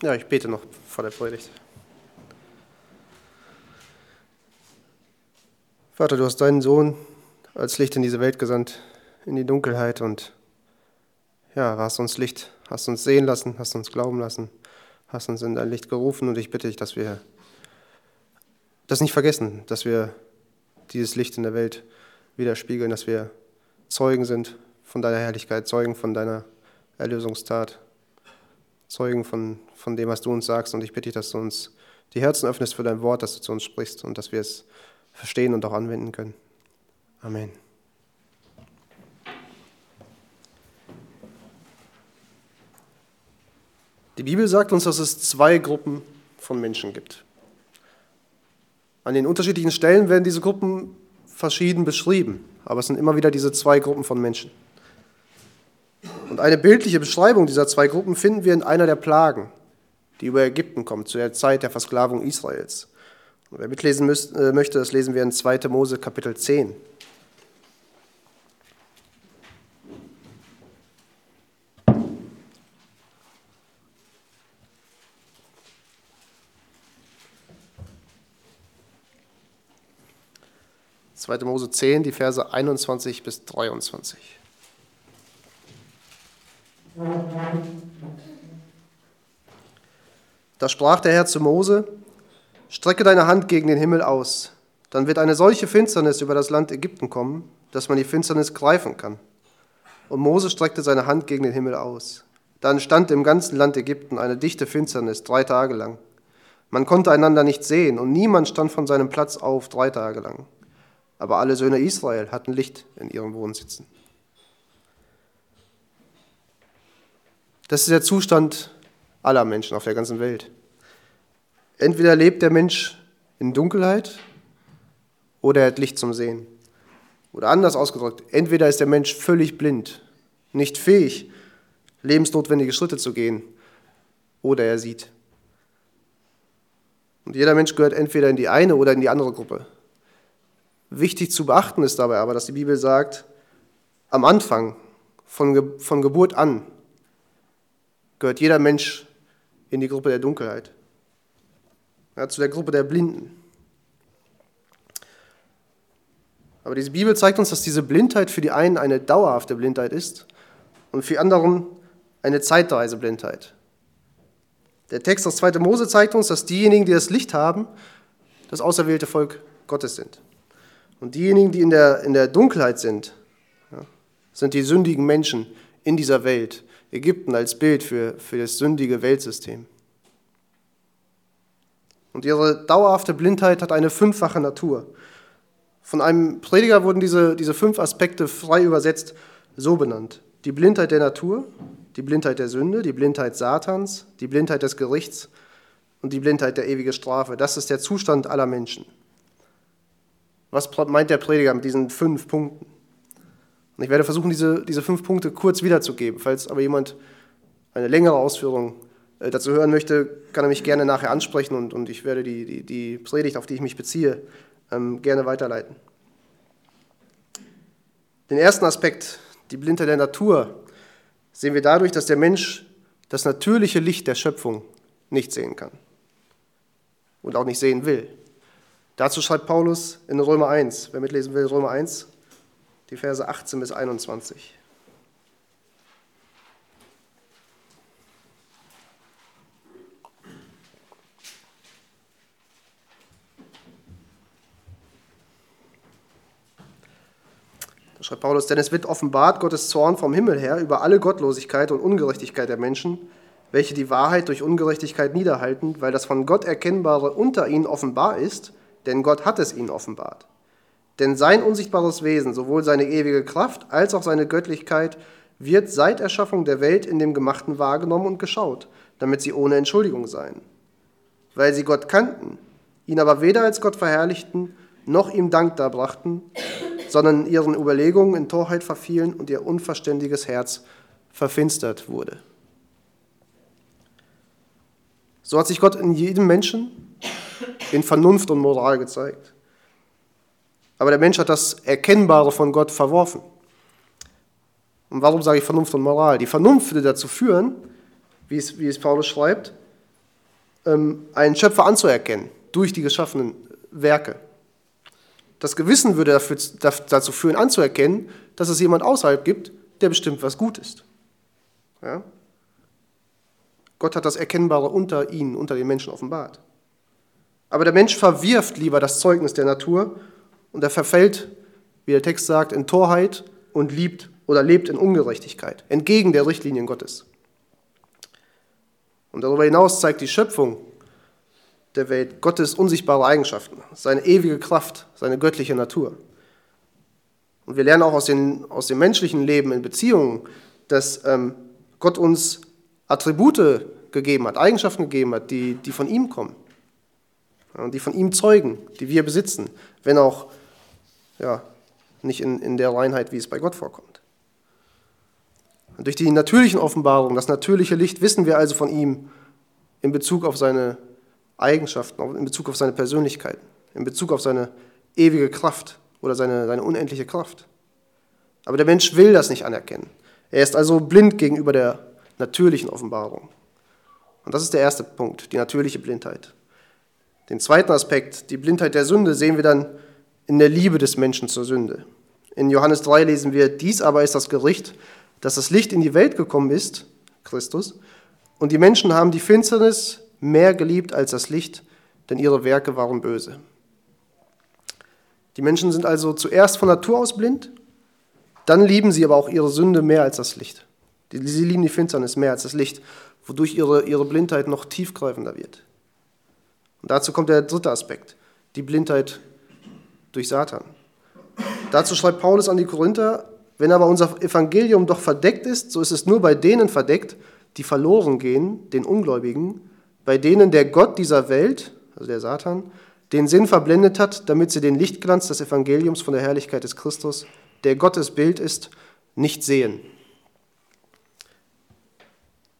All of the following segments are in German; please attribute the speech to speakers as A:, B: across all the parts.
A: Ja, ich bete noch vor der Predigt. Vater, du hast deinen Sohn als Licht in diese Welt gesandt, in die Dunkelheit und ja, hast uns Licht, hast uns sehen lassen, hast uns glauben lassen, hast uns in dein Licht gerufen und ich bitte dich, dass wir das nicht vergessen, dass wir dieses Licht in der Welt widerspiegeln, dass wir Zeugen sind von deiner Herrlichkeit, Zeugen von deiner Erlösungstat. Zeugen von, von dem, was du uns sagst. Und ich bitte dich, dass du uns die Herzen öffnest für dein Wort, dass du zu uns sprichst und dass wir es verstehen und auch anwenden können. Amen. Die Bibel sagt uns, dass es zwei Gruppen von Menschen gibt. An den unterschiedlichen Stellen werden diese Gruppen verschieden beschrieben, aber es sind immer wieder diese zwei Gruppen von Menschen. Und eine bildliche Beschreibung dieser zwei Gruppen finden wir in einer der Plagen, die über Ägypten kommt, zu der Zeit der Versklavung Israels. Und wer mitlesen müsst, äh, möchte, das lesen wir in 2. Mose Kapitel 10. Zweite Mose 10, die Verse 21 bis 23. Da sprach der Herr zu Mose, strecke deine Hand gegen den Himmel aus, dann wird eine solche Finsternis über das Land Ägypten kommen, dass man die Finsternis greifen kann. Und Mose streckte seine Hand gegen den Himmel aus. Dann stand im ganzen Land Ägypten eine dichte Finsternis drei Tage lang. Man konnte einander nicht sehen und niemand stand von seinem Platz auf drei Tage lang. Aber alle Söhne Israel hatten Licht in ihren Wohnsitzen. Das ist der Zustand aller Menschen auf der ganzen Welt. Entweder lebt der Mensch in Dunkelheit oder er hat Licht zum Sehen. Oder anders ausgedrückt, entweder ist der Mensch völlig blind, nicht fähig, lebensnotwendige Schritte zu gehen, oder er sieht. Und jeder Mensch gehört entweder in die eine oder in die andere Gruppe. Wichtig zu beachten ist dabei aber, dass die Bibel sagt, am Anfang, von, Geburt an, gehört jeder Mensch in die Gruppe der Dunkelheit, ja, zu der Gruppe der Blinden. Aber diese Bibel zeigt uns, dass diese Blindheit für die einen eine dauerhafte Blindheit ist und für die anderen eine zeitweise Blindheit. Der Text aus 2. Mose zeigt uns, dass diejenigen, die das Licht haben, das auserwählte Volk Gottes sind. Und diejenigen, die in der, in der Dunkelheit sind, ja, sind die sündigen Menschen in dieser Welt, Ägypten als Bild für, für das sündige Weltsystem. Und ihre dauerhafte Blindheit hat eine fünffache Natur. Von einem Prediger wurden diese, diese fünf Aspekte frei übersetzt so benannt. Die Blindheit der Natur, die Blindheit der Sünde, die Blindheit Satans, die Blindheit des Gerichts und die Blindheit der ewigen Strafe. Das ist der Zustand aller Menschen. Was meint der Prediger mit diesen fünf Punkten? Und ich werde versuchen, diese, diese fünf Punkte kurz wiederzugeben. Falls aber jemand eine längere Ausführung äh, dazu hören möchte, kann er mich gerne nachher ansprechen und, und ich werde die, die, die Predigt, auf die ich mich beziehe, ähm, gerne weiterleiten. Den ersten Aspekt, die Blindheit der Natur, sehen wir dadurch, dass der Mensch das natürliche Licht der Schöpfung nicht sehen kann und auch nicht sehen will. Dazu schreibt Paulus in Römer 1, wer mitlesen will, Römer 1, die Verse 18 bis 21. Da schreibt Paulus, denn es wird offenbart Gottes Zorn vom Himmel her über alle Gottlosigkeit und Ungerechtigkeit der Menschen, welche die Wahrheit durch Ungerechtigkeit niederhalten, weil das von Gott Erkennbare unter ihnen offenbar ist, denn Gott hat es ihnen offenbart. Denn sein unsichtbares Wesen, sowohl seine ewige Kraft als auch seine Göttlichkeit, wird seit Erschaffung der Welt in dem Gemachten wahrgenommen und geschaut, damit sie ohne Entschuldigung seien. Weil sie Gott kannten, ihn aber weder als Gott verherrlichten, noch ihm Dank darbrachten, sondern ihren Überlegungen in Torheit verfielen und ihr unverständiges Herz verfinstert wurde. So hat sich Gott in jedem Menschen in Vernunft und Moral gezeigt. Aber der Mensch hat das Erkennbare von Gott verworfen. Und warum sage ich Vernunft und Moral? Die Vernunft würde dazu führen, wie es, wie es Paulus schreibt, ähm, einen Schöpfer anzuerkennen durch die geschaffenen Werke. Das Gewissen würde dafür, dazu führen, anzuerkennen, dass es jemand außerhalb gibt, der bestimmt, was gut ist. Ja? Gott hat das Erkennbare unter ihnen, unter den Menschen offenbart. Aber der Mensch verwirft lieber das Zeugnis der Natur und er verfällt, wie der Text sagt, in Torheit und liebt oder lebt in Ungerechtigkeit, entgegen der Richtlinien Gottes. Und darüber hinaus zeigt die Schöpfung der Welt Gottes unsichtbare Eigenschaften, seine ewige Kraft, seine göttliche Natur. Und wir lernen auch aus, den, aus dem menschlichen Leben in Beziehungen, dass ähm, Gott uns Attribute gegeben hat, Eigenschaften gegeben hat, die, die von ihm kommen die von ihm zeugen, die wir besitzen, wenn auch ja, nicht in, in der Reinheit, wie es bei Gott vorkommt. Und durch die natürlichen Offenbarungen, das natürliche Licht, wissen wir also von ihm in Bezug auf seine Eigenschaften, in Bezug auf seine Persönlichkeit, in Bezug auf seine ewige Kraft oder seine, seine unendliche Kraft. Aber der Mensch will das nicht anerkennen. Er ist also blind gegenüber der natürlichen Offenbarung. Und das ist der erste Punkt, die natürliche Blindheit. Den zweiten Aspekt, die Blindheit der Sünde, sehen wir dann in der Liebe des Menschen zur Sünde. In Johannes 3 lesen wir, dies aber ist das Gericht, dass das Licht in die Welt gekommen ist, Christus, und die Menschen haben die Finsternis mehr geliebt als das Licht, denn ihre Werke waren böse. Die Menschen sind also zuerst von Natur aus blind, dann lieben sie aber auch ihre Sünde mehr als das Licht. Sie lieben die Finsternis mehr als das Licht, wodurch ihre, ihre Blindheit noch tiefgreifender wird. Und dazu kommt der dritte Aspekt, die Blindheit durch Satan. Dazu schreibt Paulus an die Korinther, wenn aber unser Evangelium doch verdeckt ist, so ist es nur bei denen verdeckt, die verloren gehen, den Ungläubigen, bei denen der Gott dieser Welt, also der Satan, den Sinn verblendet hat, damit sie den Lichtglanz des Evangeliums von der Herrlichkeit des Christus, der Gottes Bild ist, nicht sehen.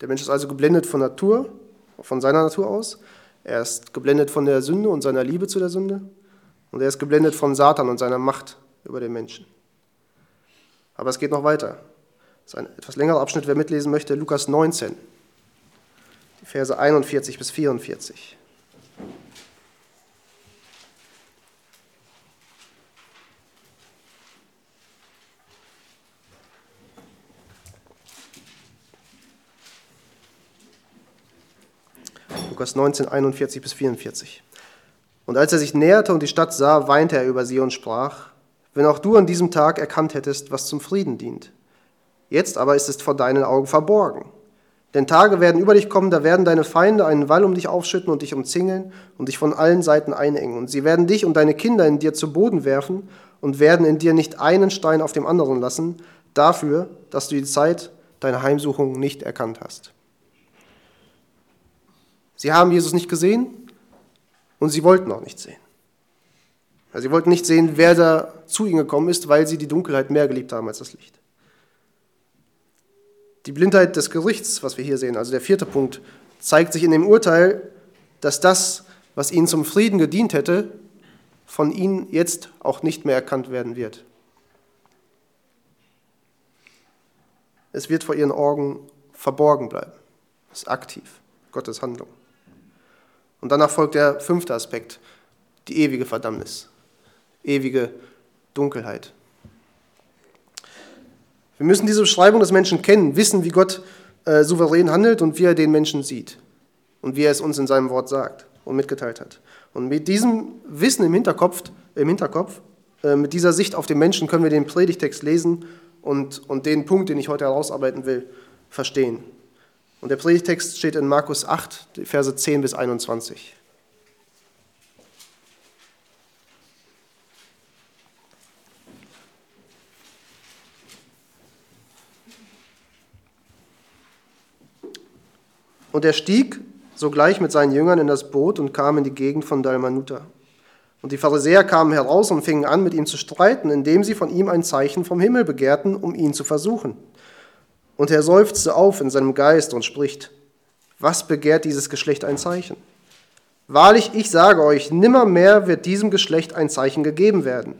A: Der Mensch ist also geblendet von Natur, von seiner Natur aus. Er ist geblendet von der Sünde und seiner Liebe zu der Sünde. Und er ist geblendet von Satan und seiner Macht über den Menschen. Aber es geht noch weiter. Das ist ein etwas längerer Abschnitt, wer mitlesen möchte, Lukas 19. Verse 41 bis 44. Lukas 19, 41 bis 44. Und als er sich näherte und die Stadt sah, weinte er über sie und sprach, wenn auch du an diesem Tag erkannt hättest, was zum Frieden dient. Jetzt aber ist es vor deinen Augen verborgen. Denn Tage werden über dich kommen, da werden deine Feinde einen Wall um dich aufschütten und dich umzingeln und dich von allen Seiten einengen. Und sie werden dich und deine Kinder in dir zu Boden werfen und werden in dir nicht einen Stein auf dem anderen lassen, dafür, dass du die Zeit deiner Heimsuchung nicht erkannt hast. Sie haben Jesus nicht gesehen und sie wollten auch nicht sehen. Sie wollten nicht sehen, wer da zu ihnen gekommen ist, weil sie die Dunkelheit mehr geliebt haben als das Licht. Die Blindheit des Gerichts, was wir hier sehen, also der vierte Punkt, zeigt sich in dem Urteil, dass das, was ihnen zum Frieden gedient hätte, von ihnen jetzt auch nicht mehr erkannt werden wird. Es wird vor ihren Augen verborgen bleiben. Das ist aktiv, Gottes Handlung. Und danach folgt der fünfte Aspekt, die ewige Verdammnis, ewige Dunkelheit. Wir müssen diese Beschreibung des Menschen kennen, wissen, wie Gott äh, souverän handelt und wie er den Menschen sieht und wie er es uns in seinem Wort sagt und mitgeteilt hat. Und mit diesem Wissen im Hinterkopf, im Hinterkopf äh, mit dieser Sicht auf den Menschen können wir den Predigtext lesen und, und den Punkt, den ich heute herausarbeiten will, verstehen. Und der Predigtext steht in Markus 8, die Verse 10 bis 21. Und er stieg sogleich mit seinen Jüngern in das Boot und kam in die Gegend von Dalmanuta. Und die Pharisäer kamen heraus und fingen an, mit ihm zu streiten, indem sie von ihm ein Zeichen vom Himmel begehrten, um ihn zu versuchen. Und er seufzte auf in seinem Geist und spricht, was begehrt dieses Geschlecht ein Zeichen? Wahrlich, ich sage euch, nimmermehr wird diesem Geschlecht ein Zeichen gegeben werden.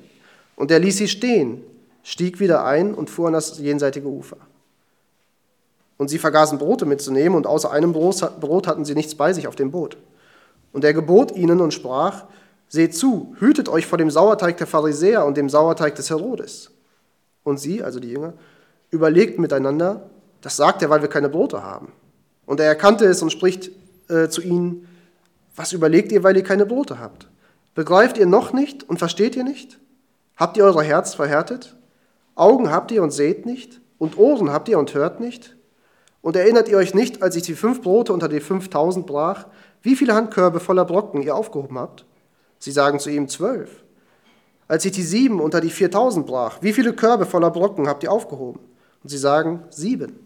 A: Und er ließ sie stehen, stieg wieder ein und fuhr an das jenseitige Ufer. Und sie vergaßen Brote mitzunehmen, und außer einem Brot hatten sie nichts bei sich auf dem Boot. Und er gebot ihnen und sprach, Seht zu, hütet euch vor dem Sauerteig der Pharisäer und dem Sauerteig des Herodes. Und sie, also die Jünger, überlegten miteinander, das sagt er, weil wir keine Brote haben. Und er erkannte es und spricht äh, zu ihnen, was überlegt ihr, weil ihr keine Brote habt? Begreift ihr noch nicht und versteht ihr nicht? Habt ihr euer Herz verhärtet? Augen habt ihr und seht nicht? Und Ohren habt ihr und hört nicht? Und erinnert ihr euch nicht, als ich die fünf Brote unter die fünftausend brach, wie viele Handkörbe voller Brocken ihr aufgehoben habt? Sie sagen zu ihm zwölf. Als ich die sieben unter die viertausend brach, wie viele Körbe voller Brocken habt ihr aufgehoben? Und sie sagen sieben.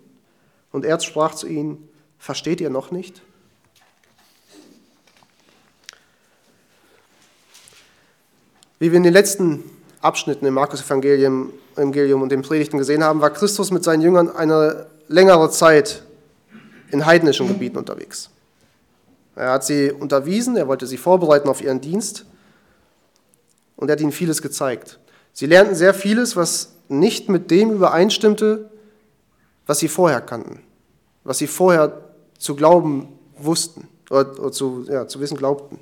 A: Und er sprach zu ihnen, versteht ihr noch nicht? Wie wir in den letzten Abschnitten im Markus-Evangelium Evangelium und den Predigten gesehen haben, war Christus mit seinen Jüngern eine längere Zeit in heidnischen Gebieten unterwegs. Er hat sie unterwiesen, er wollte sie vorbereiten auf ihren Dienst und er hat ihnen vieles gezeigt. Sie lernten sehr vieles, was nicht mit dem übereinstimmte, was sie vorher kannten, was sie vorher zu glauben wussten oder, oder zu, ja, zu wissen glaubten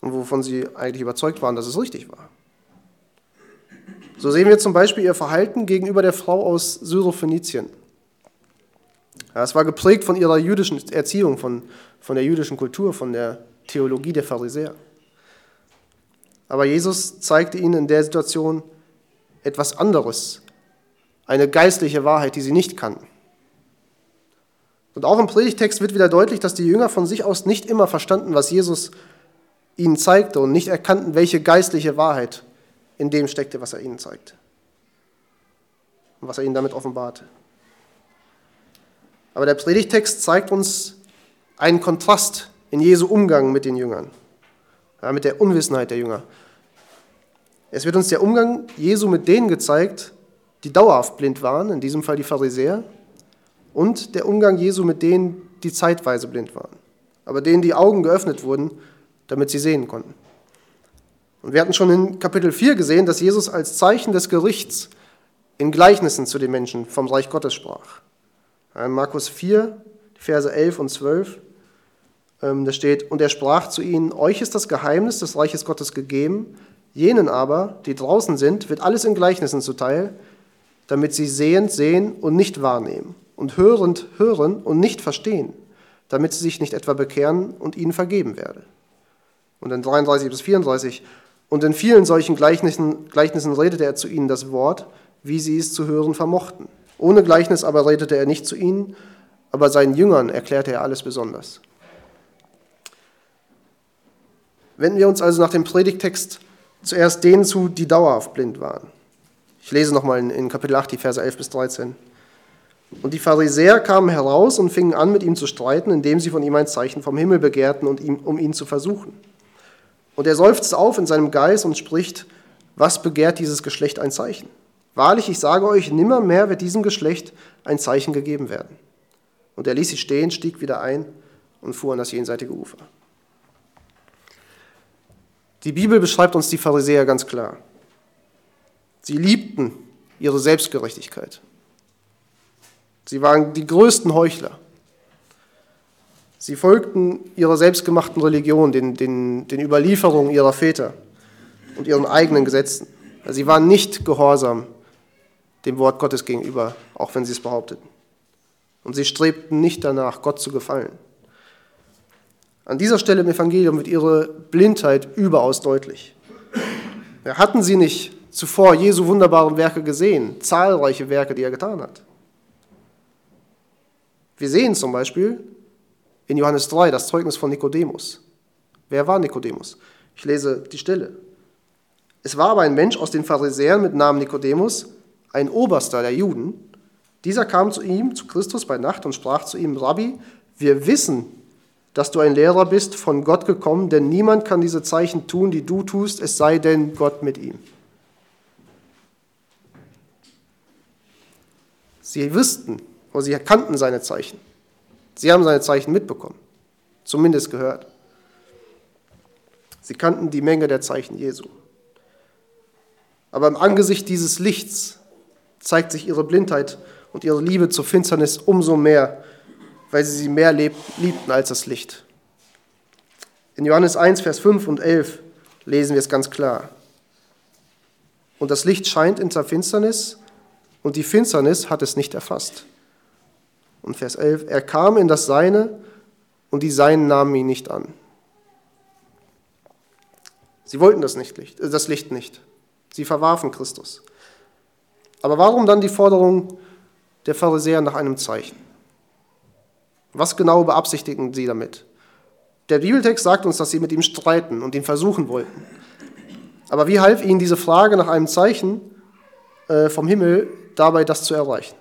A: und wovon sie eigentlich überzeugt waren, dass es richtig war. So sehen wir zum Beispiel ihr Verhalten gegenüber der Frau aus Syrophönizien. Ja, es war geprägt von ihrer jüdischen Erziehung, von, von der jüdischen Kultur, von der Theologie der Pharisäer. Aber Jesus zeigte ihnen in der Situation etwas anderes, eine geistliche Wahrheit, die sie nicht kannten. Und auch im Predigtext wird wieder deutlich, dass die Jünger von sich aus nicht immer verstanden, was Jesus ihnen zeigte und nicht erkannten, welche geistliche Wahrheit in dem steckte, was er ihnen zeigte und was er ihnen damit offenbarte. Aber der Predigtext zeigt uns einen Kontrast in Jesu Umgang mit den Jüngern, mit der Unwissenheit der Jünger. Es wird uns der Umgang Jesu mit denen gezeigt, die dauerhaft blind waren, in diesem Fall die Pharisäer, und der Umgang Jesu mit denen, die zeitweise blind waren, aber denen die Augen geöffnet wurden, damit sie sehen konnten. Und wir hatten schon in Kapitel 4 gesehen, dass Jesus als Zeichen des Gerichts in Gleichnissen zu den Menschen vom Reich Gottes sprach. In Markus 4, Verse 11 und 12, ähm, da steht, und er sprach zu ihnen, euch ist das Geheimnis des Reiches Gottes gegeben, jenen aber, die draußen sind, wird alles in Gleichnissen zuteil, damit sie sehend sehen und nicht wahrnehmen und hörend hören und nicht verstehen, damit sie sich nicht etwa bekehren und ihnen vergeben werde. Und in 33 bis 34, und in vielen solchen Gleichnissen, Gleichnissen redete er zu ihnen das Wort, wie sie es zu hören vermochten. Ohne Gleichnis aber redete er nicht zu ihnen, aber seinen Jüngern erklärte er alles besonders. Wenden wir uns also nach dem Predigtext zuerst denen zu, die dauerhaft blind waren. Ich lese nochmal in, Kapitel 8, die Verse 11 bis 13. Und die Pharisäer kamen heraus und fingen an, mit ihm zu streiten, indem sie von ihm ein Zeichen vom Himmel begehrten, um ihn zu versuchen. Und er seufzt auf in seinem Geist und spricht, was begehrt dieses Geschlecht ein Zeichen? Wahrlich, ich sage euch, nimmermehr wird diesem Geschlecht ein Zeichen gegeben werden. Und er ließ sie stehen, stieg wieder ein und fuhr an das jenseitige Ufer. Die Bibel beschreibt uns die Pharisäer ganz klar. Sie liebten ihre Selbstgerechtigkeit. Sie waren die größten Heuchler. Sie folgten ihrer selbstgemachten Religion, den, den, den Überlieferungen ihrer Väter und ihren eigenen Gesetzen. Sie waren nicht gehorsam dem Wort Gottes gegenüber, auch wenn sie es behaupteten. Und sie strebten nicht danach, Gott zu gefallen. An dieser Stelle im Evangelium wird ihre Blindheit überaus deutlich. Hatten sie nicht zuvor Jesu wunderbare Werke gesehen, zahlreiche Werke, die er getan hat? Wir sehen zum Beispiel in Johannes 3 das Zeugnis von Nikodemus. Wer war Nikodemus? Ich lese die Stelle. Es war aber ein Mensch aus den Pharisäern mit Namen Nikodemus, ein Oberster der Juden. Dieser kam zu ihm, zu Christus bei Nacht und sprach zu ihm, Rabbi, wir wissen, dass du ein Lehrer bist, von Gott gekommen, denn niemand kann diese Zeichen tun, die du tust, es sei denn Gott mit ihm. Sie wüssten oder sie erkannten seine Zeichen. Sie haben seine Zeichen mitbekommen, zumindest gehört. Sie kannten die Menge der Zeichen Jesu. Aber im Angesicht dieses Lichts zeigt sich ihre Blindheit und ihre Liebe zur Finsternis umso mehr, weil sie sie mehr liebten als das Licht. In Johannes 1, Vers 5 und 11 lesen wir es ganz klar. Und das Licht scheint in der Finsternis, und die Finsternis hat es nicht erfasst. Und Vers 11, er kam in das Seine, und die Seinen nahmen ihn nicht an. Sie wollten das, nicht, äh, das Licht nicht. Sie verwarfen Christus. Aber warum dann die Forderung der Pharisäer nach einem Zeichen? Was genau beabsichtigen sie damit? Der Bibeltext sagt uns, dass sie mit ihm streiten und ihn versuchen wollten. Aber wie half ihnen diese Frage nach einem Zeichen äh, vom Himmel dabei, das zu erreichen?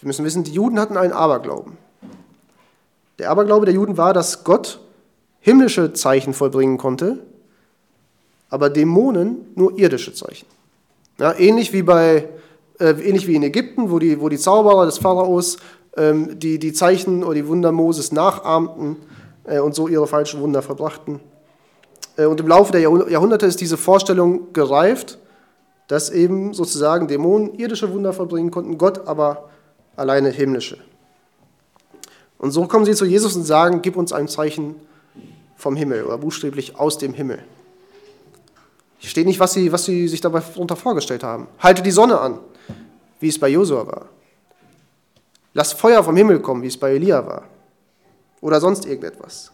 A: Wir müssen wissen, die Juden hatten einen Aberglauben. Der Aberglaube der Juden war, dass Gott himmlische Zeichen vollbringen konnte, aber Dämonen nur irdische Zeichen. Ja, ähnlich, wie bei, äh, ähnlich wie in Ägypten, wo die, wo die Zauberer des Pharaos die, die Zeichen oder die Wunder Moses nachahmten äh, und so ihre falschen Wunder verbrachten. Äh, und im Laufe der Jahrhunderte ist diese Vorstellung gereift, dass eben sozusagen Dämonen irdische Wunder vollbringen konnten, Gott aber alleine himmlische. Und so kommen sie zu Jesus und sagen, gib uns ein Zeichen vom Himmel oder buchstäblich aus dem Himmel. Hier steht nicht, was sie, was sie sich dabei darunter vorgestellt haben. Halte die Sonne an, wie es bei Josua war. Lass Feuer vom Himmel kommen, wie es bei Elia war. Oder sonst irgendetwas.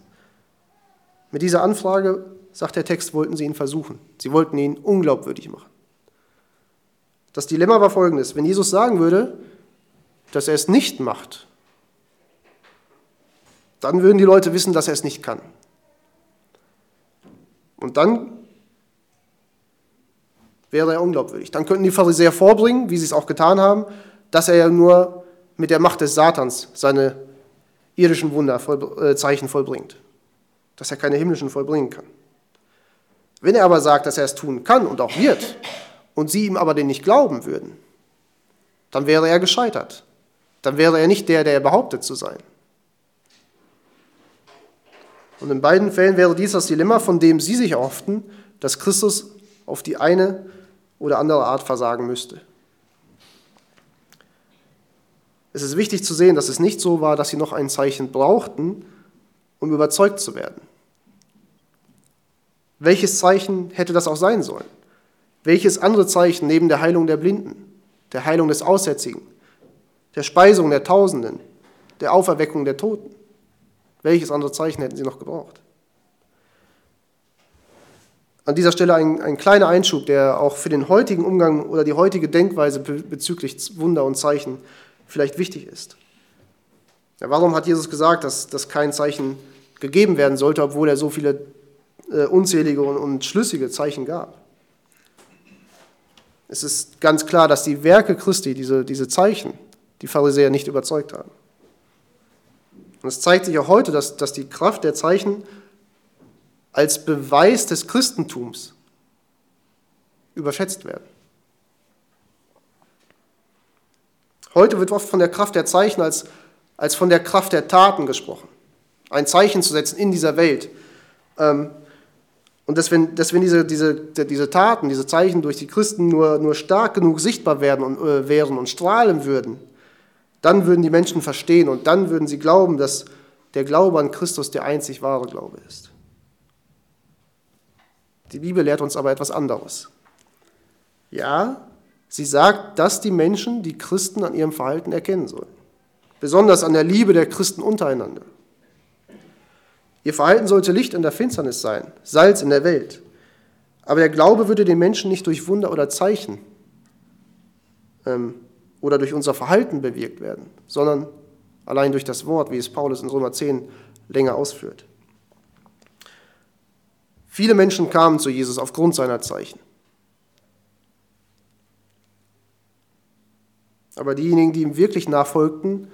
A: Mit dieser Anfrage, sagt der Text, wollten sie ihn versuchen. Sie wollten ihn unglaubwürdig machen. Das Dilemma war folgendes. Wenn Jesus sagen würde, dass er es nicht macht, dann würden die Leute wissen, dass er es nicht kann. Und dann wäre er unglaubwürdig. Dann könnten die Pharisäer vorbringen, wie sie es auch getan haben, dass er ja nur mit der Macht des Satans seine irdischen Wunderzeichen äh, vollbringt, dass er keine himmlischen vollbringen kann. Wenn er aber sagt, dass er es tun kann und auch wird, und sie ihm aber den nicht glauben würden, dann wäre er gescheitert. Dann wäre er nicht der, der er behauptet zu sein. Und in beiden Fällen wäre dies das Dilemma, von dem sie sich erhofften, dass Christus auf die eine oder andere Art versagen müsste. Es ist wichtig zu sehen, dass es nicht so war, dass sie noch ein Zeichen brauchten, um überzeugt zu werden. Welches Zeichen hätte das auch sein sollen? Welches andere Zeichen neben der Heilung der Blinden, der Heilung des Aussätzigen, der Speisung der Tausenden, der Auferweckung der Toten? Welches andere Zeichen hätten sie noch gebraucht? An dieser Stelle ein, ein kleiner Einschub, der auch für den heutigen Umgang oder die heutige Denkweise bezüglich Wunder und Zeichen vielleicht wichtig ist. Ja, warum hat Jesus gesagt, dass, dass kein Zeichen gegeben werden sollte, obwohl er so viele äh, unzählige und, und schlüssige Zeichen gab? Es ist ganz klar, dass die Werke Christi, diese, diese Zeichen, die Pharisäer nicht überzeugt haben. Und es zeigt sich auch heute, dass, dass die Kraft der Zeichen als Beweis des Christentums überschätzt werden. Heute wird oft von der Kraft der Zeichen als, als von der Kraft der Taten gesprochen. Ein Zeichen zu setzen in dieser Welt. Ähm, und dass wenn, dass wenn diese, diese, diese Taten, diese Zeichen durch die Christen nur, nur stark genug sichtbar werden und, äh, wären und strahlen würden, dann würden die Menschen verstehen und dann würden sie glauben, dass der Glaube an Christus der einzig wahre Glaube ist. Die Bibel lehrt uns aber etwas anderes. Ja, Sie sagt, dass die Menschen die Christen an ihrem Verhalten erkennen sollen. Besonders an der Liebe der Christen untereinander. Ihr Verhalten sollte Licht in der Finsternis sein, Salz in der Welt. Aber der Glaube würde den Menschen nicht durch Wunder oder Zeichen ähm, oder durch unser Verhalten bewirkt werden, sondern allein durch das Wort, wie es Paulus in Römer 10 länger ausführt. Viele Menschen kamen zu Jesus aufgrund seiner Zeichen. Aber diejenigen, die ihm wirklich nachfolgten,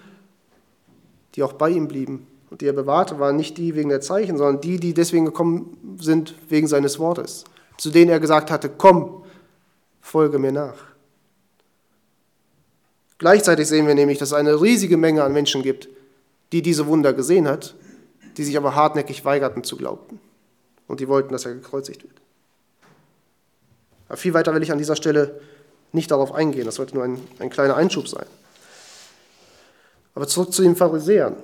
A: die auch bei ihm blieben und die er bewahrte, waren nicht die wegen der Zeichen, sondern die, die deswegen gekommen sind wegen seines Wortes, zu denen er gesagt hatte, komm, folge mir nach. Gleichzeitig sehen wir nämlich, dass es eine riesige Menge an Menschen gibt, die diese Wunder gesehen hat, die sich aber hartnäckig weigerten zu glauben. Und die wollten, dass er gekreuzigt wird. Aber viel weiter will ich an dieser Stelle nicht darauf eingehen. Das sollte nur ein, ein kleiner Einschub sein. Aber zurück zu den Pharisäern.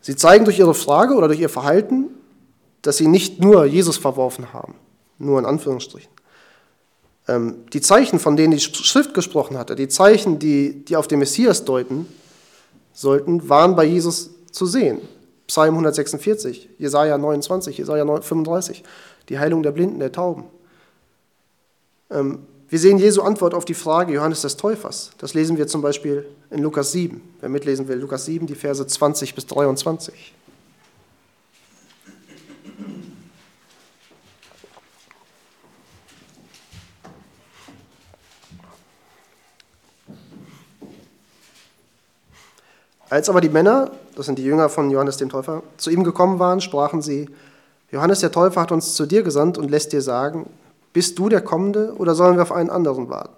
A: Sie zeigen durch ihre Frage oder durch ihr Verhalten, dass sie nicht nur Jesus verworfen haben, nur in Anführungsstrichen. Ähm, die Zeichen, von denen die Schrift gesprochen hatte, die Zeichen, die, die auf den Messias deuten sollten, waren bei Jesus zu sehen. Psalm 146, Jesaja 29, Jesaja 35, die Heilung der Blinden, der Tauben. Wir sehen Jesu Antwort auf die Frage Johannes des Täufers. Das lesen wir zum Beispiel in Lukas 7. Wer mitlesen will, Lukas 7, die Verse 20 bis 23. Als aber die Männer, das sind die Jünger von Johannes dem Täufer, zu ihm gekommen waren, sprachen sie, Johannes der Täufer hat uns zu dir gesandt und lässt dir sagen, bist du der Kommende oder sollen wir auf einen anderen warten?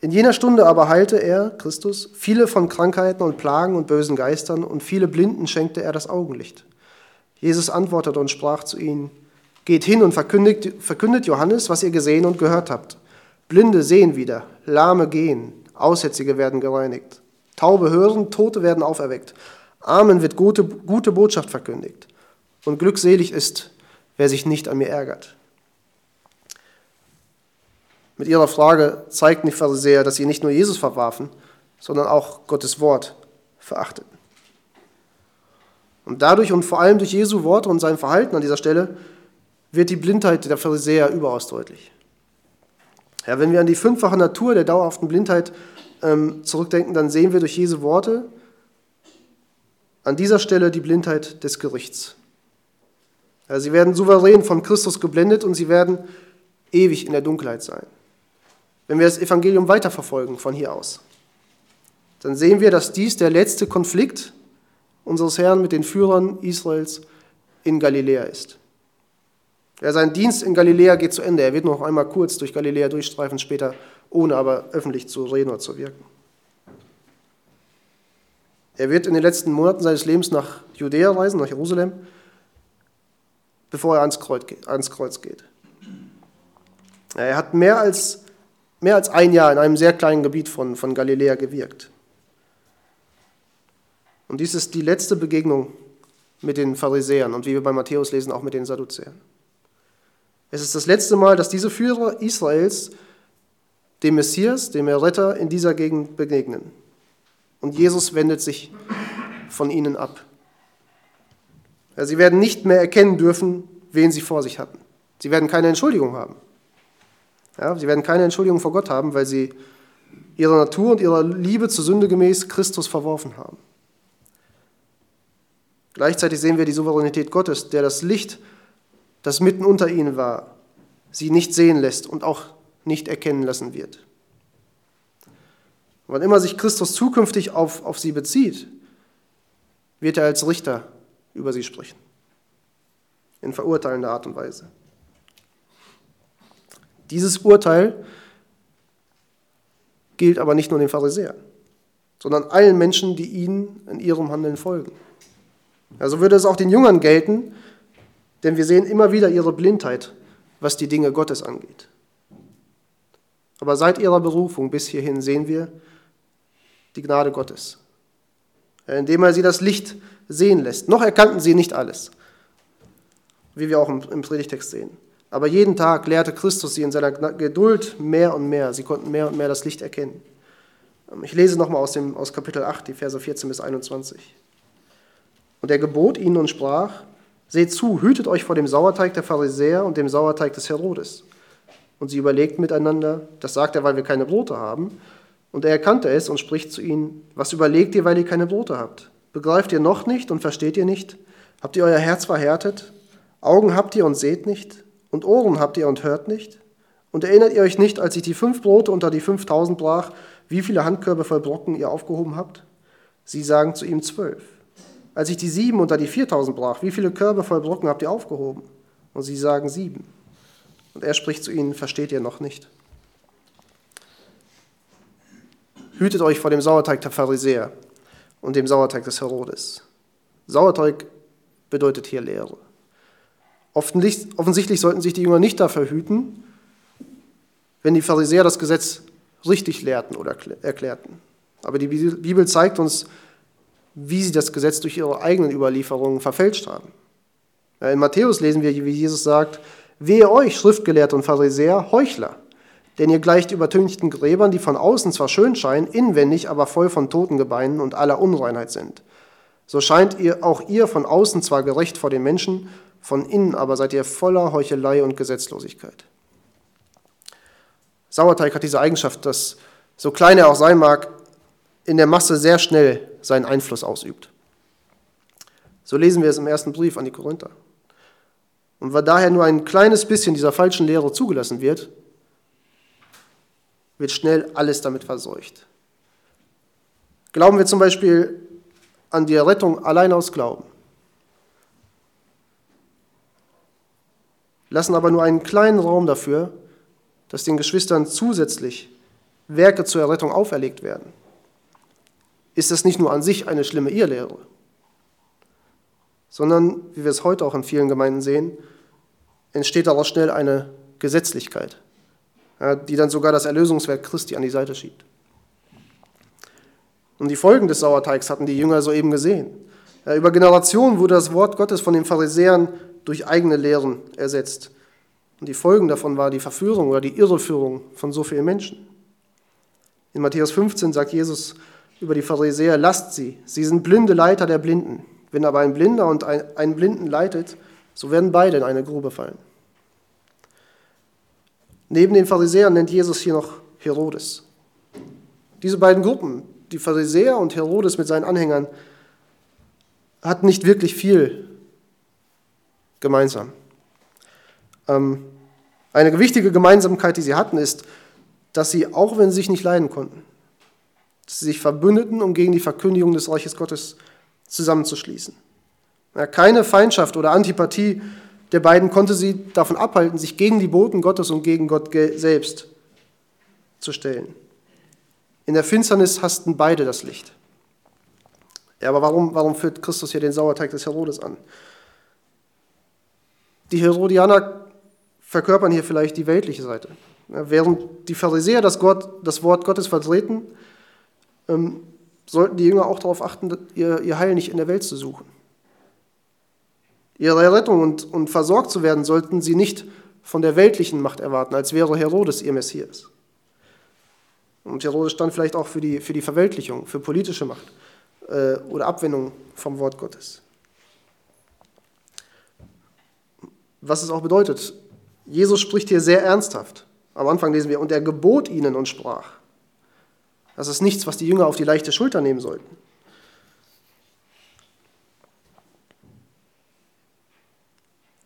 A: In jener Stunde aber heilte er, Christus, viele von Krankheiten und Plagen und bösen Geistern und viele Blinden schenkte er das Augenlicht. Jesus antwortete und sprach zu ihnen, Geht hin und verkündigt, verkündet Johannes, was ihr gesehen und gehört habt. Blinde sehen wieder, Lahme gehen, Aussätzige werden gereinigt, Taube hören, Tote werden auferweckt, Armen wird gute, gute Botschaft verkündigt. Und glückselig ist, wer sich nicht an mir ärgert. Mit ihrer Frage zeigten die Pharisäer, dass sie nicht nur Jesus verwarfen, sondern auch Gottes Wort verachteten. Und dadurch und vor allem durch Jesu Worte und sein Verhalten an dieser Stelle wird die Blindheit der Pharisäer überaus deutlich. Ja, wenn wir an die fünffache Natur der dauerhaften Blindheit ähm, zurückdenken, dann sehen wir durch Jesu Worte an dieser Stelle die Blindheit des Gerichts. Ja, sie werden souverän von Christus geblendet und sie werden ewig in der Dunkelheit sein. Wenn wir das Evangelium weiterverfolgen von hier aus, dann sehen wir, dass dies der letzte Konflikt unseres Herrn mit den Führern Israels in Galiläa ist. Ja, sein Dienst in Galiläa geht zu Ende. Er wird noch einmal kurz durch Galiläa durchstreifen, später ohne aber öffentlich zu reden oder zu wirken. Er wird in den letzten Monaten seines Lebens nach Judäa reisen, nach Jerusalem, bevor er ans Kreuz geht. Er hat mehr als mehr als ein Jahr in einem sehr kleinen Gebiet von, von Galiläa gewirkt. Und dies ist die letzte Begegnung mit den Pharisäern und wie wir bei Matthäus lesen, auch mit den Sadduzäern. Es ist das letzte Mal, dass diese Führer Israels dem Messias, dem Erretter, in dieser Gegend begegnen. Und Jesus wendet sich von ihnen ab. Sie werden nicht mehr erkennen dürfen, wen sie vor sich hatten. Sie werden keine Entschuldigung haben. Ja, sie werden keine Entschuldigung vor Gott haben, weil sie ihrer Natur und ihrer Liebe zur Sünde gemäß Christus verworfen haben. Gleichzeitig sehen wir die Souveränität Gottes, der das Licht, das mitten unter ihnen war, sie nicht sehen lässt und auch nicht erkennen lassen wird. Wann immer sich Christus zukünftig auf, auf sie bezieht, wird er als Richter über sie sprechen. In verurteilender Art und Weise. Dieses Urteil gilt aber nicht nur den Pharisäern, sondern allen Menschen, die ihnen in ihrem Handeln folgen. Also würde es auch den Jüngern gelten, denn wir sehen immer wieder ihre Blindheit, was die Dinge Gottes angeht. Aber seit ihrer Berufung bis hierhin sehen wir die Gnade Gottes, indem er sie das Licht sehen lässt. Noch erkannten sie nicht alles, wie wir auch im Predigtext sehen. Aber jeden Tag lehrte Christus sie in seiner Geduld mehr und mehr. Sie konnten mehr und mehr das Licht erkennen. Ähm, ich lese nochmal aus, aus Kapitel 8, die Verse 14 bis 21. Und er gebot ihnen und sprach, Seht zu, hütet euch vor dem Sauerteig der Pharisäer und dem Sauerteig des Herodes. Und sie überlegten miteinander, das sagt er, weil wir keine Brote haben. Und er erkannte es und spricht zu ihnen, was überlegt ihr, weil ihr keine Brote habt? Begreift ihr noch nicht und versteht ihr nicht? Habt ihr euer Herz verhärtet? Augen habt ihr und seht nicht? Und Ohren habt ihr und hört nicht? Und erinnert ihr euch nicht, als ich die fünf Brote unter die fünftausend brach, wie viele Handkörbe voll Brocken ihr aufgehoben habt? Sie sagen zu ihm zwölf. Als ich die sieben unter die viertausend brach, wie viele Körbe voll Brocken habt ihr aufgehoben? Und sie sagen sieben. Und er spricht zu ihnen, versteht ihr noch nicht? Hütet euch vor dem Sauerteig der Pharisäer und dem Sauerteig des Herodes. Sauerteig bedeutet hier Lehre. Offensichtlich sollten sich die Jünger nicht dafür hüten, wenn die Pharisäer das Gesetz richtig lehrten oder erklärten. Aber die Bibel zeigt uns, wie sie das Gesetz durch ihre eigenen Überlieferungen verfälscht haben. In Matthäus lesen wir, wie Jesus sagt, Wehe euch, Schriftgelehrte und Pharisäer, Heuchler, denn ihr gleicht übertünchten Gräbern, die von außen zwar schön scheinen, inwendig aber voll von Totengebeinen und aller Unreinheit sind. So scheint ihr auch ihr von außen zwar gerecht vor den Menschen, von innen aber seid ihr voller Heuchelei und Gesetzlosigkeit. Sauerteig hat diese Eigenschaft, dass, so klein er auch sein mag, in der Masse sehr schnell seinen Einfluss ausübt. So lesen wir es im ersten Brief an die Korinther. Und weil daher nur ein kleines bisschen dieser falschen Lehre zugelassen wird, wird schnell alles damit verseucht. Glauben wir zum Beispiel an die Errettung allein aus Glauben, lassen aber nur einen kleinen Raum dafür, dass den Geschwistern zusätzlich Werke zur Errettung auferlegt werden, ist das nicht nur an sich eine schlimme Irrlehre, sondern, wie wir es heute auch in vielen Gemeinden sehen, entsteht daraus schnell eine Gesetzlichkeit, die dann sogar das Erlösungswerk Christi an die Seite schiebt. Und die Folgen des Sauerteigs hatten die Jünger soeben gesehen. Über Generationen wurde das Wort Gottes von den Pharisäern durch eigene Lehren ersetzt. Und die Folgen davon war die Verführung oder die Irreführung von so vielen Menschen. In Matthäus 15 sagt Jesus über die Pharisäer, lasst sie, sie sind blinde Leiter der Blinden. Wenn aber ein Blinder und ein, einen Blinden leitet, so werden beide in eine Grube fallen. Neben den Pharisäern nennt Jesus hier noch Herodes. Diese beiden Gruppen, die Pharisäer und Herodes mit seinen Anhängern, hatten nicht wirklich viel gemeinsam. Ähm, eine gewichtige Gemeinsamkeit, die sie hatten, ist, dass sie, auch wenn sie sich nicht leiden konnten, sie sich verbündeten, um gegen die Verkündigung des Reiches Gottes zusammenzuschließen. Keine Feindschaft oder Antipathie der beiden konnte sie davon abhalten, sich gegen die Boten Gottes und gegen Gott selbst zu stellen. In der Finsternis hassten beide das Licht. Ja, aber warum, warum führt Christus hier den Sauerteig des Herodes an? Die Herodianer verkörpern hier vielleicht die weltliche Seite. Während die Pharisäer das, Gott, das Wort Gottes vertreten, ähm, sollten die Jünger auch darauf achten, ihr, ihr Heil nicht in der Welt zu suchen. Ihre Errettung und, und versorgt zu werden, sollten sie nicht von der weltlichen Macht erwarten, als wäre Herodes ihr Messias. Und Herodes stand vielleicht auch für die, für die Verweltlichung, für politische Macht äh, oder Abwendung vom Wort Gottes. Was es auch bedeutet, Jesus spricht hier sehr ernsthaft. Am Anfang lesen wir, und er gebot ihnen und sprach. Das ist nichts, was die Jünger auf die leichte Schulter nehmen sollten.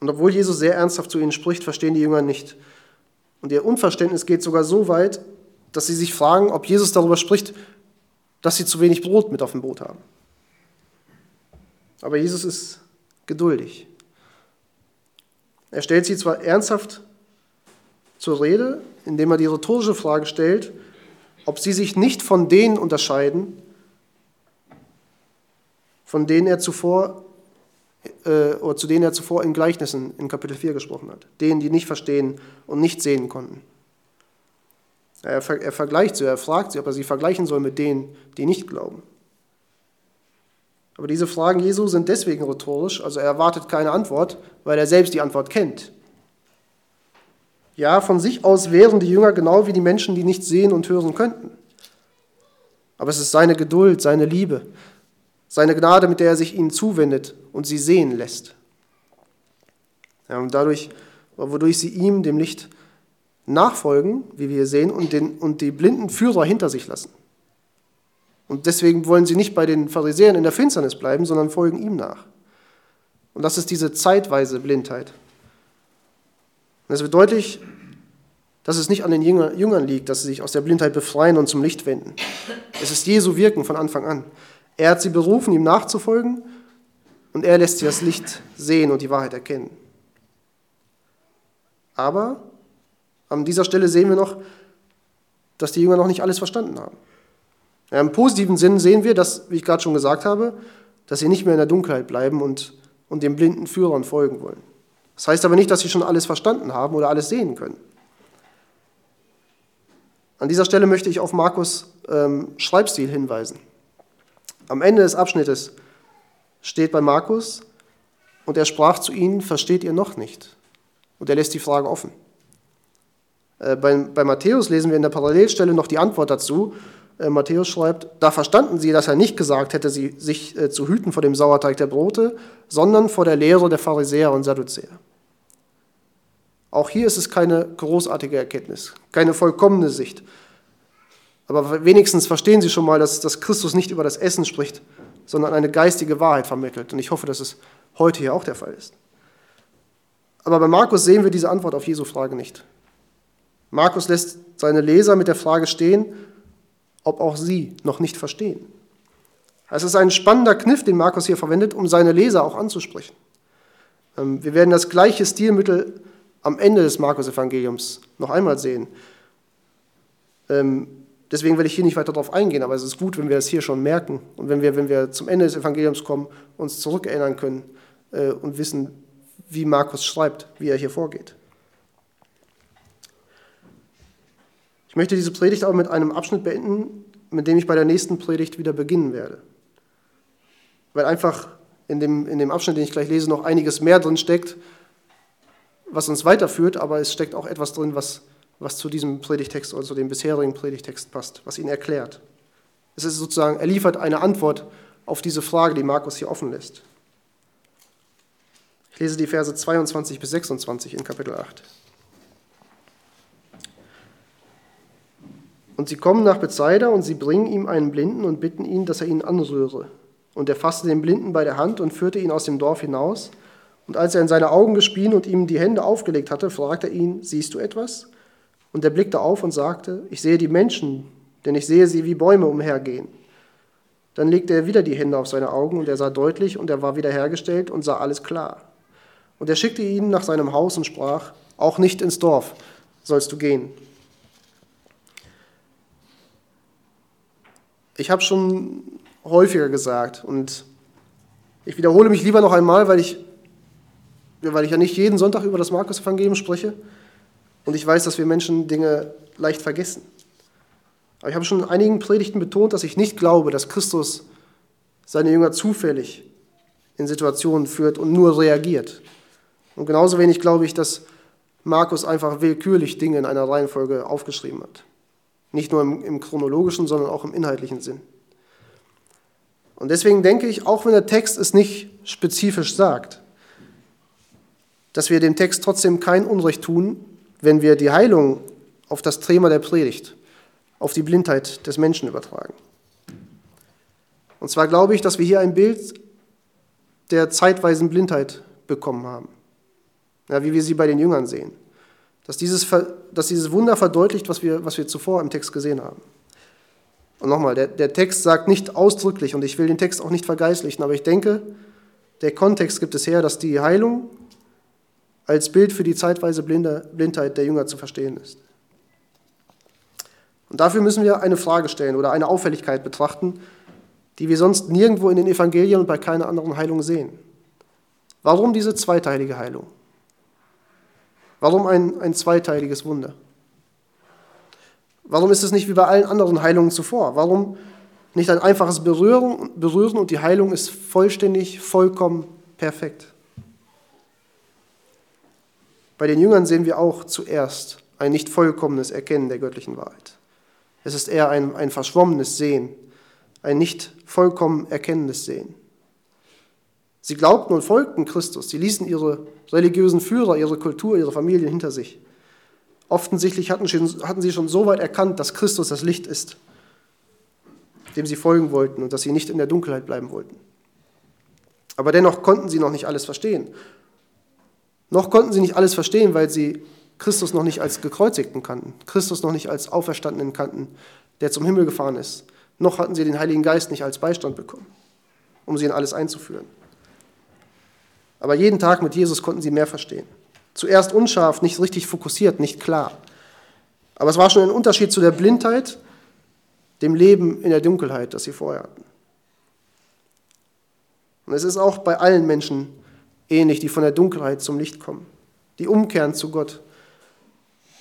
A: Und obwohl Jesus sehr ernsthaft zu ihnen spricht, verstehen die Jünger nicht. Und ihr Unverständnis geht sogar so weit, dass sie sich fragen, ob Jesus darüber spricht, dass sie zu wenig Brot mit auf dem Boot haben. Aber Jesus ist geduldig. Er stellt sie zwar ernsthaft zur Rede, indem er die rhetorische Frage stellt, ob sie sich nicht von denen unterscheiden, von denen er zuvor äh, oder zu denen er zuvor in Gleichnissen in Kapitel 4 gesprochen hat, denen, die nicht verstehen und nicht sehen konnten. Er, er vergleicht sie, er fragt sie, ob er sie vergleichen soll mit denen, die nicht glauben. Aber diese Fragen Jesu sind deswegen rhetorisch, also er erwartet keine Antwort, weil er selbst die Antwort kennt. Ja, von sich aus wären die Jünger genau wie die Menschen, die nicht sehen und hören könnten. Aber es ist seine Geduld, seine Liebe, seine Gnade, mit der er sich ihnen zuwendet und sie sehen lässt. Ja, und dadurch, wodurch sie ihm, dem Licht, nachfolgen, wie wir hier sehen, und, den, und die blinden Führer hinter sich lassen. Und deswegen wollen sie nicht bei den Pharisäern in der Finsternis bleiben, sondern folgen ihm nach. Und das ist diese zeitweise Blindheit. Und es wird deutlich, dass es nicht an den Jüngern liegt, dass sie sich aus der Blindheit befreien und zum Licht wenden. Es ist Jesu Wirken von Anfang an. Er hat sie berufen, ihm nachzufolgen und er lässt sie das Licht sehen und die Wahrheit erkennen. Aber an dieser Stelle sehen wir noch, dass die Jünger noch nicht alles verstanden haben. Ja, Im positiven Sinn sehen wir, dass, wie ich gerade schon gesagt habe, dass sie nicht mehr in der Dunkelheit bleiben und, und den blinden Führern folgen wollen. Das heißt aber nicht, dass sie schon alles verstanden haben oder alles sehen können. An dieser Stelle möchte ich auf Markus ähm, Schreibstil hinweisen. Am Ende des Abschnittes steht bei Markus, und er sprach zu ihnen, versteht ihr noch nicht? Und er lässt die Frage offen. Äh, bei, bei Matthäus lesen wir in der Parallelstelle noch die Antwort dazu. Äh, Matthäus schreibt, da verstanden sie, dass er nicht gesagt hätte, sie, sich äh, zu hüten vor dem Sauerteig der Brote, sondern vor der Lehre der Pharisäer und Sadduzäer. Auch hier ist es keine großartige Erkenntnis, keine vollkommene Sicht. Aber wenigstens verstehen Sie schon mal, dass, dass Christus nicht über das Essen spricht, sondern eine geistige Wahrheit vermittelt. Und ich hoffe, dass es heute hier auch der Fall ist. Aber bei Markus sehen wir diese Antwort auf Jesu Frage nicht. Markus lässt seine Leser mit der Frage stehen, ob auch sie noch nicht verstehen. Es ist ein spannender Kniff, den Markus hier verwendet, um seine Leser auch anzusprechen. Ähm, wir werden das gleiche Stilmittel am Ende des Markus-Evangeliums noch einmal sehen. Ähm, deswegen werde ich hier nicht weiter darauf eingehen, aber es ist gut, wenn wir es hier schon merken und wenn wir, wenn wir zum Ende des Evangeliums kommen, uns zurückerinnern können äh, und wissen, wie Markus schreibt, wie er hier vorgeht. Ich möchte diese Predigt aber mit einem Abschnitt beenden, mit dem ich bei der nächsten Predigt wieder beginnen werde. Weil einfach in dem, in dem Abschnitt, den ich gleich lese, noch einiges mehr drin steckt, was uns weiterführt, aber es steckt auch etwas drin, was, was zu diesem Predigtext oder zu dem bisherigen Predigtext passt, was ihn erklärt. Es ist sozusagen, er liefert eine Antwort auf diese Frage, die Markus hier offen lässt. Ich lese die Verse 22 bis 26 in Kapitel 8. Und sie kommen nach Bethsaida und sie bringen ihm einen Blinden und bitten ihn, dass er ihn anrühre. Und er fasste den Blinden bei der Hand und führte ihn aus dem Dorf hinaus und als er in seine Augen gespien und ihm die Hände aufgelegt hatte, fragte er ihn, siehst du etwas? Und er blickte auf und sagte, ich sehe die Menschen, denn ich sehe sie wie Bäume umhergehen. Dann legte er wieder die Hände auf seine Augen und er sah deutlich und er war wiederhergestellt und sah alles klar. Und er schickte ihn nach seinem Haus und sprach, auch nicht ins Dorf sollst du gehen. Ich habe schon häufiger gesagt und ich wiederhole mich lieber noch einmal, weil ich weil ich ja nicht jeden Sonntag über das Markus-Evangelium spreche und ich weiß, dass wir Menschen Dinge leicht vergessen. Aber ich habe schon in einigen Predigten betont, dass ich nicht glaube, dass Christus seine Jünger zufällig in Situationen führt und nur reagiert. Und genauso wenig glaube ich, dass Markus einfach willkürlich Dinge in einer Reihenfolge aufgeschrieben hat. Nicht nur im, im chronologischen, sondern auch im inhaltlichen Sinn. Und deswegen denke ich, auch wenn der Text es nicht spezifisch sagt, dass wir dem Text trotzdem kein Unrecht tun, wenn wir die Heilung auf das Thema der Predigt, auf die Blindheit des Menschen übertragen. Und zwar glaube ich, dass wir hier ein Bild der zeitweisen Blindheit bekommen haben, ja, wie wir sie bei den Jüngern sehen. Dass dieses, dass dieses Wunder verdeutlicht, was wir, was wir zuvor im Text gesehen haben. Und nochmal, der, der Text sagt nicht ausdrücklich, und ich will den Text auch nicht vergeistlichen, aber ich denke, der Kontext gibt es her, dass die Heilung als Bild für die zeitweise Blindheit der Jünger zu verstehen ist. Und dafür müssen wir eine Frage stellen oder eine Auffälligkeit betrachten, die wir sonst nirgendwo in den Evangelien und bei keiner anderen Heilung sehen. Warum diese zweiteilige Heilung? Warum ein, ein zweiteiliges Wunder? Warum ist es nicht wie bei allen anderen Heilungen zuvor? Warum nicht ein einfaches Berühren, Berühren und die Heilung ist vollständig, vollkommen perfekt? Bei den Jüngern sehen wir auch zuerst ein nicht vollkommenes Erkennen der göttlichen Wahrheit. Es ist eher ein, ein verschwommenes Sehen, ein nicht vollkommen erkennendes Sehen. Sie glaubten und folgten Christus. Sie ließen ihre religiösen Führer, ihre Kultur, ihre Familien hinter sich. Offensichtlich hatten, sie schon so weit erkannt, dass Christus das Licht ist, dem sie folgen wollten und dass sie nicht in der Dunkelheit bleiben wollten. Aber dennoch konnten sie noch nicht alles verstehen. Noch konnten sie nicht alles verstehen, weil sie Christus noch nicht als gekreuzigten kannten, Christus noch nicht als Auferstandenen kannten, der zum Himmel gefahren ist. Noch hatten sie den Heiligen Geist nicht als Beistand bekommen, um sie in alles einzuführen. Aber jeden Tag mit Jesus konnten sie mehr verstehen. Zuerst unscharf, nicht richtig fokussiert, nicht klar. Aber es war schon ein Unterschied zu der Blindheit, dem Leben in der Dunkelheit, das sie vorher hatten. Und es ist auch bei allen Menschen ähnlich, die von der Dunkelheit zum Licht kommen, die umkehren zu Gott.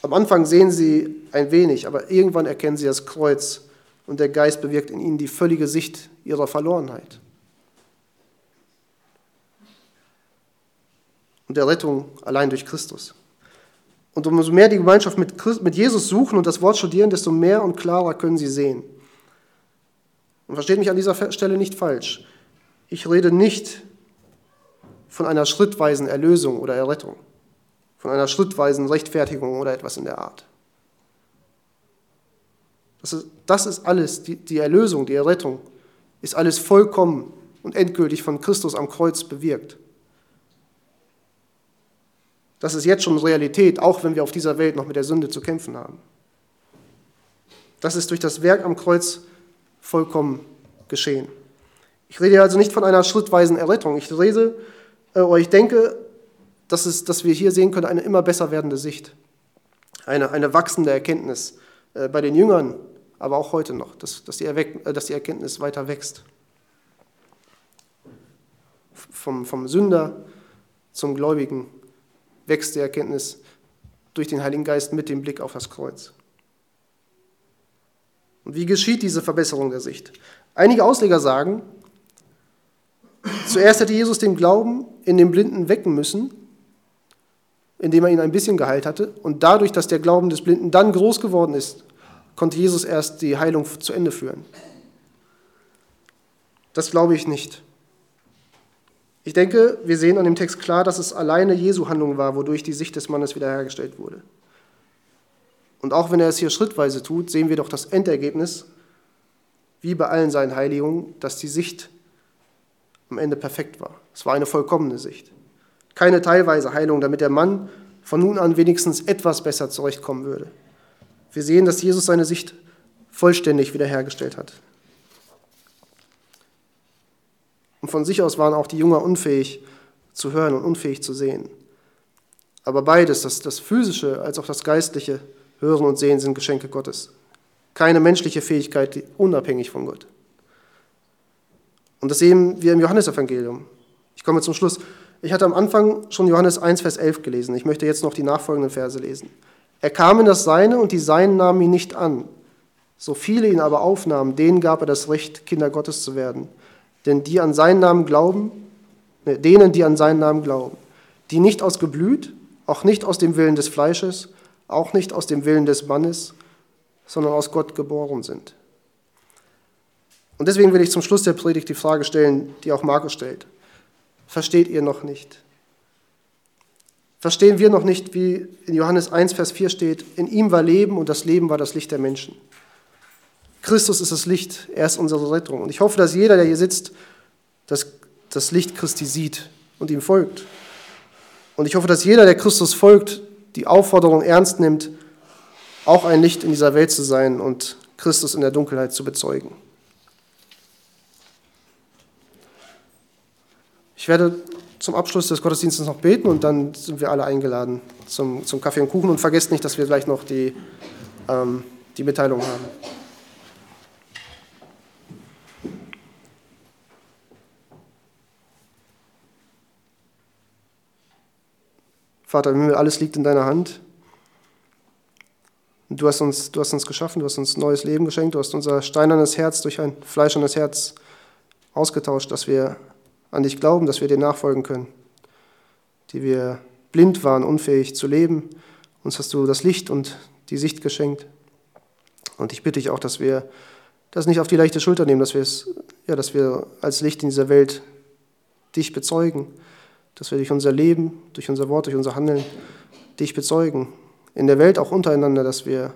A: Am Anfang sehen sie ein wenig, aber irgendwann erkennen sie das Kreuz und der Geist bewirkt in ihnen die völlige Sicht ihrer Verlorenheit. Und der Rettung allein durch Christus. Und umso mehr die Gemeinschaft mit, Christ, mit Jesus suchen und das Wort studieren, desto mehr und klarer können sie sehen. Und versteht mich an dieser Stelle nicht falsch. Ich rede nicht von einer schrittweisen Erlösung oder Errettung, von einer schrittweisen Rechtfertigung oder etwas in der Art. Das ist, das ist alles, die, die Erlösung, die Errettung, ist alles vollkommen und endgültig von Christus am Kreuz bewirkt. Das ist jetzt schon Realität, auch wenn wir auf dieser Welt noch mit der Sünde zu kämpfen haben. Das ist durch das Werk am Kreuz vollkommen geschehen. Ich rede also nicht von einer schrittweisen Errettung. Ich rede, äh, oder ich denke, dass, es, dass wir hier sehen können, eine immer besser werdende Sicht. Eine, eine wachsende Erkenntnis äh, bei den Jüngern, aber auch heute noch, dass, dass, die, Erweck, äh, dass die Erkenntnis weiter wächst. Vom, vom Sünder zum Gläubigen wächst die Erkenntnis durch den Heiligen Geist mit dem Blick auf das Kreuz. Und wie geschieht diese Verbesserung der Sicht? Einige Ausleger sagen, zuerst hätte Jesus den Glauben in den Blinden wecken müssen, indem er ihn ein bisschen geheilt hatte. Und dadurch, dass der Glauben des Blinden dann groß geworden ist, konnte Jesus erst die Heilung zu Ende führen. Das glaube ich nicht. Ich denke, wir sehen an dem Text klar, dass es alleine Jesu Handlung war, wodurch die Sicht des Mannes wiederhergestellt wurde. Und auch wenn er es hier schrittweise tut, sehen wir doch das Endergebnis, wie bei allen seinen Heiligungen, dass die Sicht am Ende perfekt war. Es war eine vollkommene Sicht. Keine teilweise Heilung, damit der Mann von nun an wenigstens etwas besser zurechtkommen würde. Wir sehen, dass Jesus seine Sicht vollständig wiederhergestellt hat. Und von sich aus waren auch die Jünger unfähig zu hören und unfähig zu sehen. Aber beides, das, das physische als auch das geistliche Hören und Sehen sind Geschenke Gottes. Keine menschliche Fähigkeit unabhängig von Gott. Und das sehen wir im Johannesevangelium. Ich komme zum Schluss. Ich hatte am Anfang schon Johannes 1, Vers 11 gelesen. Ich möchte jetzt noch die nachfolgenden Verse lesen. Er kam in das Seine und die Seinen nahmen ihn nicht an. So viele ihn aber aufnahmen, denen gab er das Recht, Kinder Gottes zu werden. Denn die an seinen Namen glauben, ne, denen, die an seinen Namen glauben, die nicht aus Geblüt, auch nicht aus dem Willen des Fleisches, auch nicht aus dem Willen des Mannes, sondern aus Gott geboren sind. Und deswegen will ich zum Schluss der Predigt die Frage stellen, die auch Markus stellt. Versteht ihr noch nicht? Verstehen wir noch nicht, wie in Johannes 1, Vers 4 steht, in ihm war Leben und das Leben war das Licht der Menschen. Christus ist das Licht, er ist unsere Rettung. Und ich hoffe, dass jeder, der hier sitzt, das, das Licht Christi sieht und ihm folgt. Und ich hoffe, dass jeder, der Christus folgt, die Aufforderung ernst nimmt, auch ein Licht in dieser Welt zu sein und Christus in der Dunkelheit zu bezeugen. Ich werde zum Abschluss des Gottesdienstes noch beten und dann sind wir alle eingeladen zum, zum Kaffee und Kuchen. Und vergesst nicht, dass wir gleich noch die, ähm, die Mitteilung haben. Vater im Himmel, alles liegt in deiner Hand. Du hast, uns, du hast uns geschaffen, du hast uns neues Leben geschenkt, du hast unser steinernes Herz durch ein fleischernes Herz ausgetauscht, dass wir an dich glauben, dass wir dir nachfolgen können, die wir blind waren, unfähig zu leben. Uns hast du das Licht und die Sicht geschenkt. Und ich bitte dich auch, dass wir das nicht auf die leichte Schulter nehmen, dass wir, es, ja, dass wir als Licht in dieser Welt dich bezeugen, dass wir durch unser Leben, durch unser Wort, durch unser Handeln dich bezeugen. In der Welt auch untereinander, dass wir,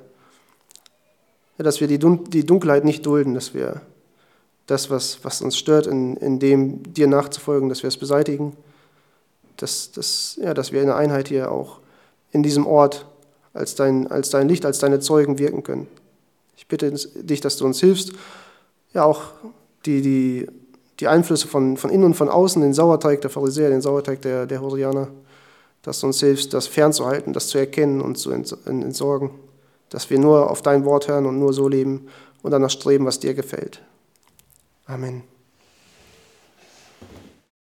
A: dass wir die, die Dunkelheit nicht dulden, dass wir das, was, was uns stört, in, in dem dir nachzufolgen, dass wir es beseitigen, dass, dass, ja, dass wir in der Einheit hier auch in diesem Ort als dein, als dein Licht, als deine Zeugen wirken können. Ich bitte dich, dass du uns hilfst, ja auch die, die die Einflüsse von, von innen und von außen, den Sauerteig der Pharisäer, den Sauerteig der, der Horianer, dass du uns hilfst, das fernzuhalten, das zu erkennen und zu entsorgen, dass wir nur auf dein Wort hören und nur so leben und danach streben, was dir gefällt. Amen.